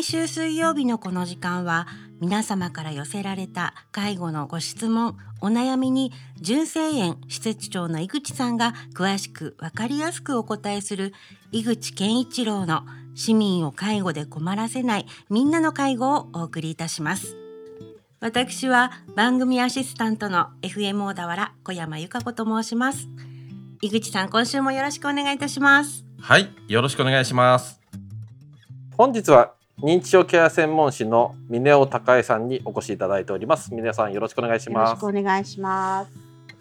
毎週水曜日のこの時間は皆様から寄せられた介護のご質問お悩みに純正園施設長の井口さんが詳しく分かりやすくお答えする井口健一郎の市民を介護で困らせないみんなの介護をお送りいたします。私は番組アシスタントの FM 小田原小山由香子と申します。井口さん今週もよろしくお願いいたします。はい、よろしくお願いします。本日は認知症ケア専門士の峰尾孝恵さんにお越しいただいております。峰尾さんよろしくお願いしよろします。くお願いします。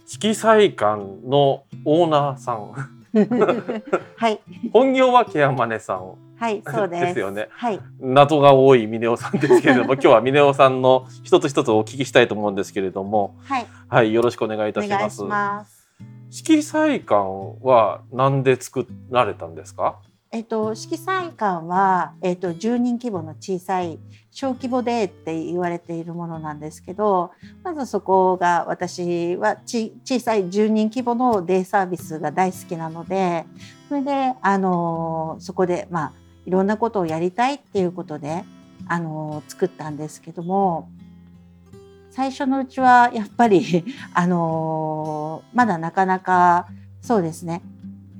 色彩館のオーナーさん、はい、本業はケアマネさん、はい、そうです。ですよねはい、謎が多い峰尾さんですけれども、今日は峰尾さんの一つ一つお聞きしたいと思うんですけれども、はい、はい、よろしくお願いいおたします。願いします。色彩館は何で作られたんですか？えっと、色彩館は、えっと、10人規模の小さい小規模でって言われているものなんですけどまずそこが私はち小さい10人規模のデイサービスが大好きなのでそれで、あのそこで、まあ、いろんなことをやりたいっていうことで、あの作ったんですけども最初のうちはやっぱり、あのまだなかなかそうですね。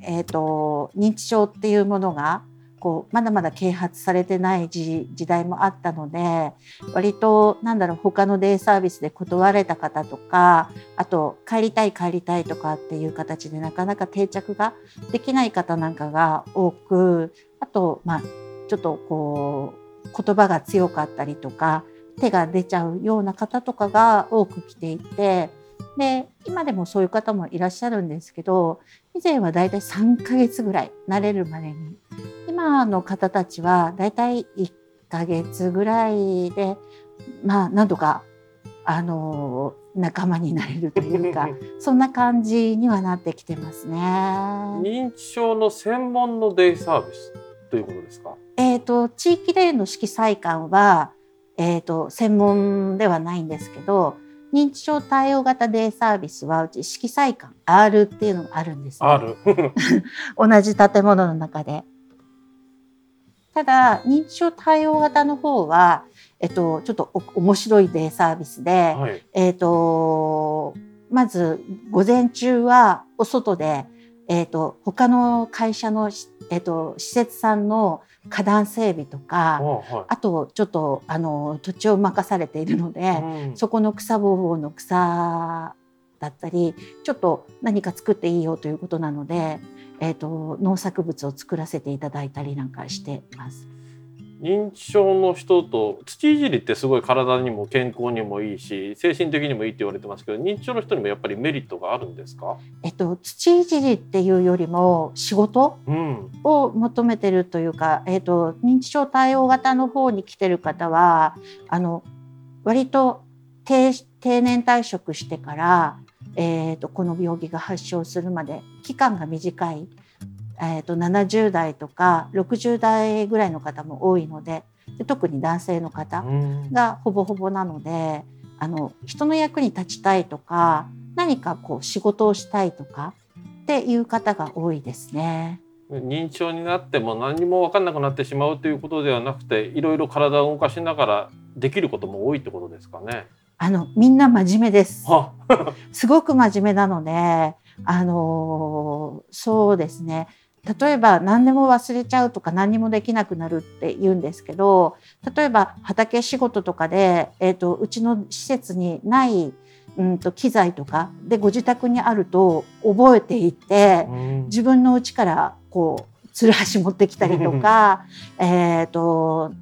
えー、と認知症っていうものがこうまだまだ啓発されてない時時代もあったので割となんだろう他のデイサービスで断れた方とかあと帰りたい帰りたいとかっていう形でなかなか定着ができない方なんかが多くあとまあちょっとこう言葉が強かったりとか手が出ちゃうような方とかが多く来ていてで今でもそういう方もいらっしゃるんですけど以前はだいたい3ヶ月ぐらい慣れるまでに今の方たちはだいたい1ヶ月ぐらいでまあなんとかあの仲間になれるというか そんな感じにはなってきてますね。認知症の専門のデイサービスということですか？えー、と地域例の色彩館は、えー、と専門ではないんですけど認知症対応型デイサービスはうち色彩館 R っていうのがあるんです、ね。同じ建物の中で。ただ認知症対応型の方は、えっと、ちょっとお面白いデイサービスで、はい。えっと、まず午前中はお外で、えっと、他の会社の、えっと、施設さんの花壇整備とあかはあとちょっとあの土地を任されているので、い。うんそこの草ぼうぼうの草だったりちょっと何か作っていいよということなので、えー、と農作物を作らせていただいたりなんかしてます。認知症の人と土いじりってすごい体にも健康にもいいし精神的にもいいって言われてますけど認知症の人にもやっぱりメリットがあるんですか？えっと、土いじりっていうよりも仕事？うん。を求めてるというか、えっと、認知症対応型の方に来てる方はあの割と定定年退職してから、えー、とこの病気が発症するまで期間が短い、えー、と70代とか60代ぐらいの方も多いのでで特に男性の方うんがほぼほぼなのであの人の役に立ちたいとか何かこう仕事をしたいとかっていう方が多いですね。認知症になっても何も分かんなくなってしまうということではなくていろいろ体を動かしながらできることも多いってことですかね。あのみんな真面目です。は すごく真面目なので、あのーそうですね。例えば何でも忘れちゃうとか何にもできなくなるって言うんですけど例えば畑仕事とかで、えー、とうちの施設にない、うん、と機材とかでご自宅にあると覚えていてうん自分の家からこうつるはし持ってきたりとか えーと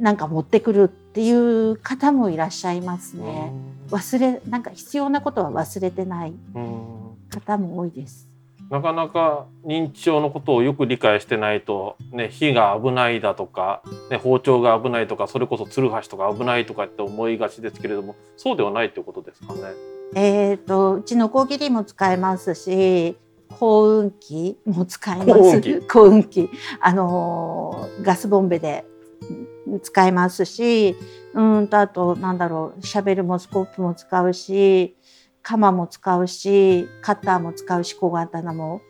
なんか持ってくるっていう方もいらっしゃいますね。忘れなんか必要なことは忘れてないうん方も多いです。なかなか認知症のことをよく理解してないと、ね、火が危ないだとか、ね、包丁が危ないとかそれこそつるはしとか危ないとかって思いがちですけれどもそうではないということですかね。えっ、とうちのこぎりも使えますし幸運機も使えます。幸運機幸 運機あのーガスボンベで使えますしうんとあとなんだろうシャベルもスコープも使うし鎌も使うしカッターも使うし小刀も。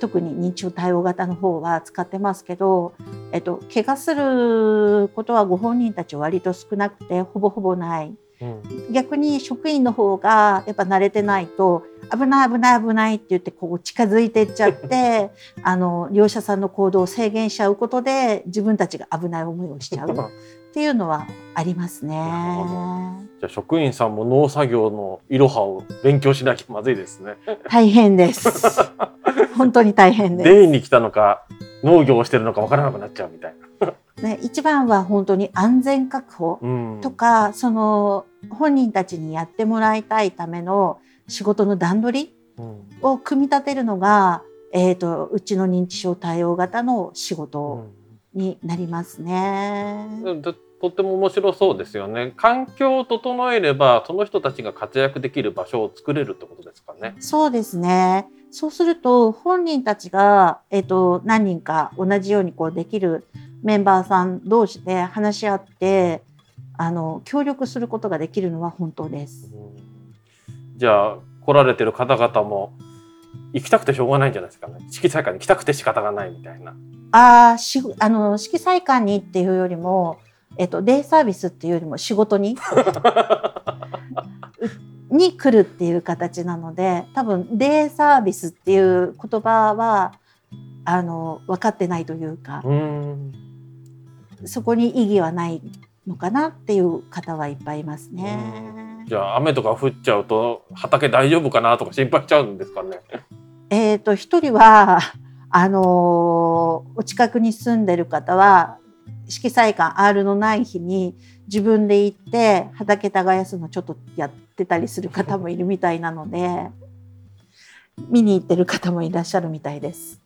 特に認知症対応型の方は使ってますけどえっと、怪我することはご本人たちは割と少なくてほぼほぼない。うん。逆に職員の方がやっぱ慣れてないと危ない危ない危ないって言ってこう近づいていっちゃって あの利用者さんの行動を制限しちゃうことで自分たちが危ない思いをしちゃう っていうのはありますね。じゃあ職員さんも農作業のいろはを勉強しなきゃまずいですね。大変です。本当に大変です。デイに来たのか農業をしてるのかわからなくなっちゃうみたいな。ね、一番は本当に安全確保うんとか、その本人たちにやってもらいたいための仕事の段取りうんを組み立てるのが、えー、とうちの認知症対応型の仕事になりますね。うんととっても面白そうですよね。環境を整えればその人たちが活躍できる場所を作れるってことですかね。そうですね。そうすると本人たちが、えっと何人か同じようにこうできるメンバーさん同士で話し合ってあの協力することができるのは本当です。じゃあ来られてる方々も行きたくてしょうがないんじゃないですかね。色彩館に来たくて仕方がないみたいな。あーしあの色彩館にっていうよりも、えっと、デイサービスっていうよりも仕事に に来るっていう形なので多分デイサービスっていう言葉はあの分かってないというかうんそこに意義はないのかなっていう方はいっぱいいますね。じゃあ雨とか降っちゃうと畑大丈夫かなとか心配しちゃうんですかね。えっ、と一人はあのーお近くに住んでる方は色彩館 R のない日に自分で行って畑耕すのちょっとやってたりする方もいるみたいなので見に行ってる方もいらっしゃるみたいです。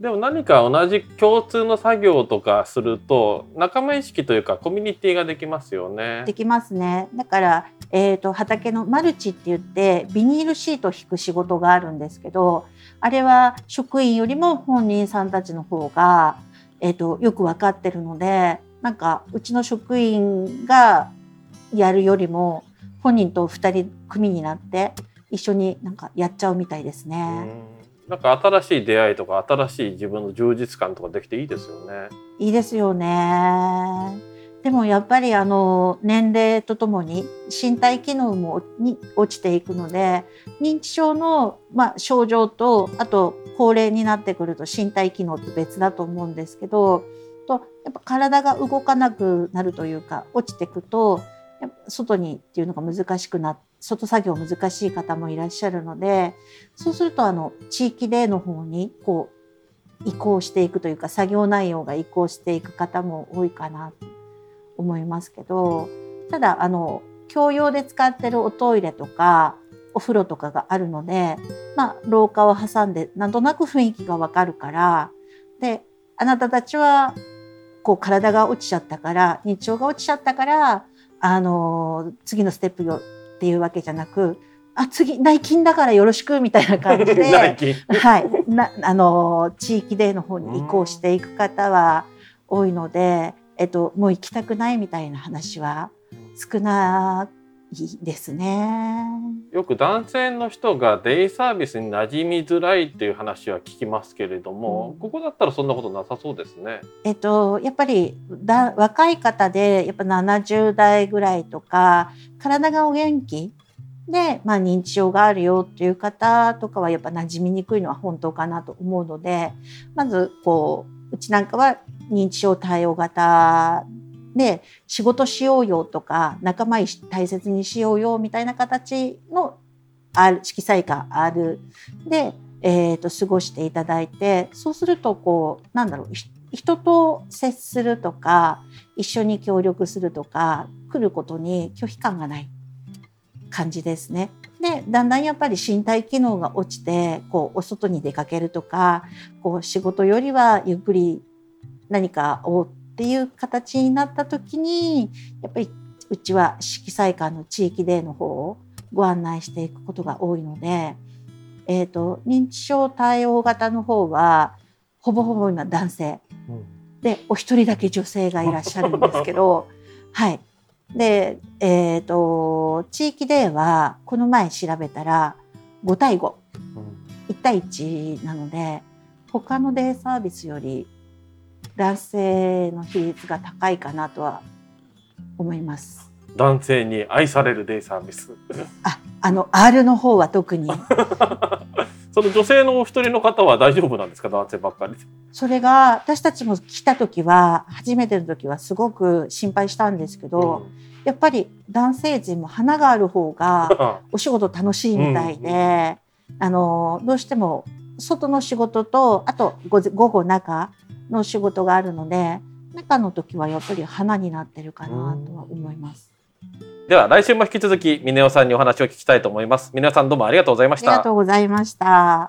でも何か同じ共通の作業とかすると仲間意識というかコミュニティができますよねで。きますね。だから、えー、と畑のマルチって言ってビニールシートを引く仕事があるんですけどあれは職員よりも本人さんたちの方が、えー、とよく分かってるのでなんかうちの職員がやるよりも本人と2人組になって一緒になんかやっちゃうみたいですうね。んなんか新しい出会いとか新しい自分の充実感とかできていいですよね。いいですよね。でもやっぱりあの年齢とともに身体機能もに落ちていくので認知症の、まあ、症状とあと高齢になってくると身体機能って別だと思うんですけどとやっぱ体が動かなくなるというか落ちていくと外にっていうのが難しくなって外作業難しい方もいらっしゃるのでそうするとあの地域での方にこう移行していくというか作業内容が移行していく方も多いかな。と思いますけどただあの共用で使ってるおトイレとかお風呂とかがあるので、まあ、廊下を挟んでなんとなく雰囲気がわかるからであなたたちはこう体が落ちちゃったから認知症が落ちちゃったからあの次のステップよっていうわけじゃなくあ次内勤だからよろしくみたいな感じで。はい、なあの地域での方に移行していく方は多いので、えっと、もう行きたくないみたいな話は少ないですね。よく男性の人がデイサービスに馴染みづらいっていう話は聞きますけれども、うんここだったらそんなことなさそうですね。えっと、やっぱりだ若い方でやっぱ70代ぐらいとか体がお元気で、まあ、認知症があるよっていう方とかはやっぱ馴染みにくいのは本当かなと思うのでまずこうちなんかは認知症対応型で仕事しようよとか仲間大切にしようよみたいな形の R 色彩感 R で、えー、と過ごしていただいてそうするとこうなんだろう人と接するとか一緒に協力するとか来ることに拒否感がない感じですね。でだんだんやっぱり身体機能が落ちてこうお外に出かけるとかこう仕事よりはゆっくり何かをっていう形になった時にやっぱりうちは色彩館の地域での方をご案内していくことが多いので、えー、と認知症対応型の方はほぼほぼ今男性。でお一人だけ女性がいらっしゃるんですけど はいでえっ、と地域ではこの前調べたら5対51対1なので他のデイサービスより男性の比率が高いかなとは思います。男性に愛されるデイサービス。あ、あの R の方は特に その女性のお一人の方は大丈夫なんですか？男性ばっかりで。それが私たちも来た時は初めての時はすごく心配したんですけど、やっぱり男性陣も花がある方が お仕事楽しいみたいで、あのどうしても外の仕事とあと午午後中の仕事があるので中の時はやっぱり花になってるかなとは思います。では来週も引き続き峰夫さんにお話を聞きたいと思います。峰夫さんどうもありがとうございましたありがと。うございました。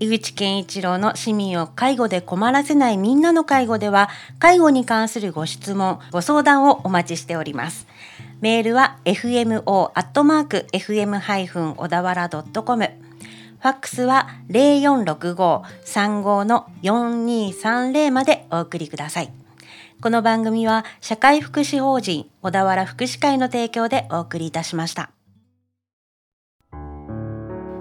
井口健一郎の市民を介護で困らせないみんなの介護では介護に関するご質問ご相談をお待ちしておりますメールは fmo アットマーク fm ハイフン小田原ドットコムファックスは零四六五三五の四二三零までお送りくださいこの番組は社会福祉法人小田原福祉会の提供でお送りいたしました。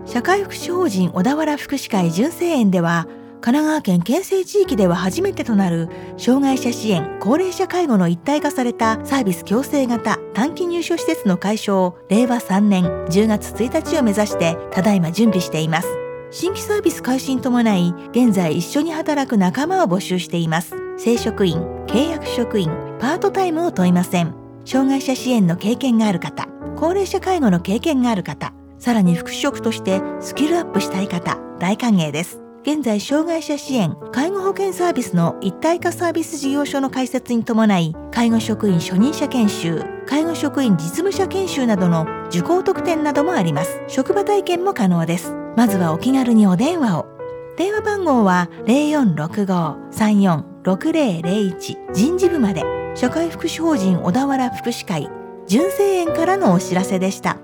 社会福祉法人小田原福祉会純正園では神奈川県県西地域では初めてとなる障害者支援高齢者介護の一体化されたサービス共生型短期入所施設の開所を令和3年10月1日を目指してただいま準備しています。新規サービス開始に伴い現在一緒に働く仲間を募集しています。正職員契約職員パートタイムを問いません。障害者支援の経験がある方高齢者介護の経験がある方さらに副職としてスキルアップしたい方大歓迎です。現在障害者支援介護保険サービスの一体化サービス事業所の開設に伴い介護職員初任者研修介護職員実務者研修などの受講特典などもあります。職場体験も可能です。まずはお気軽にお電話を。電話番号は0 4 6 5 3 4 6001人事部まで社会福祉法人小田原福祉会純正園からのお知らせでした。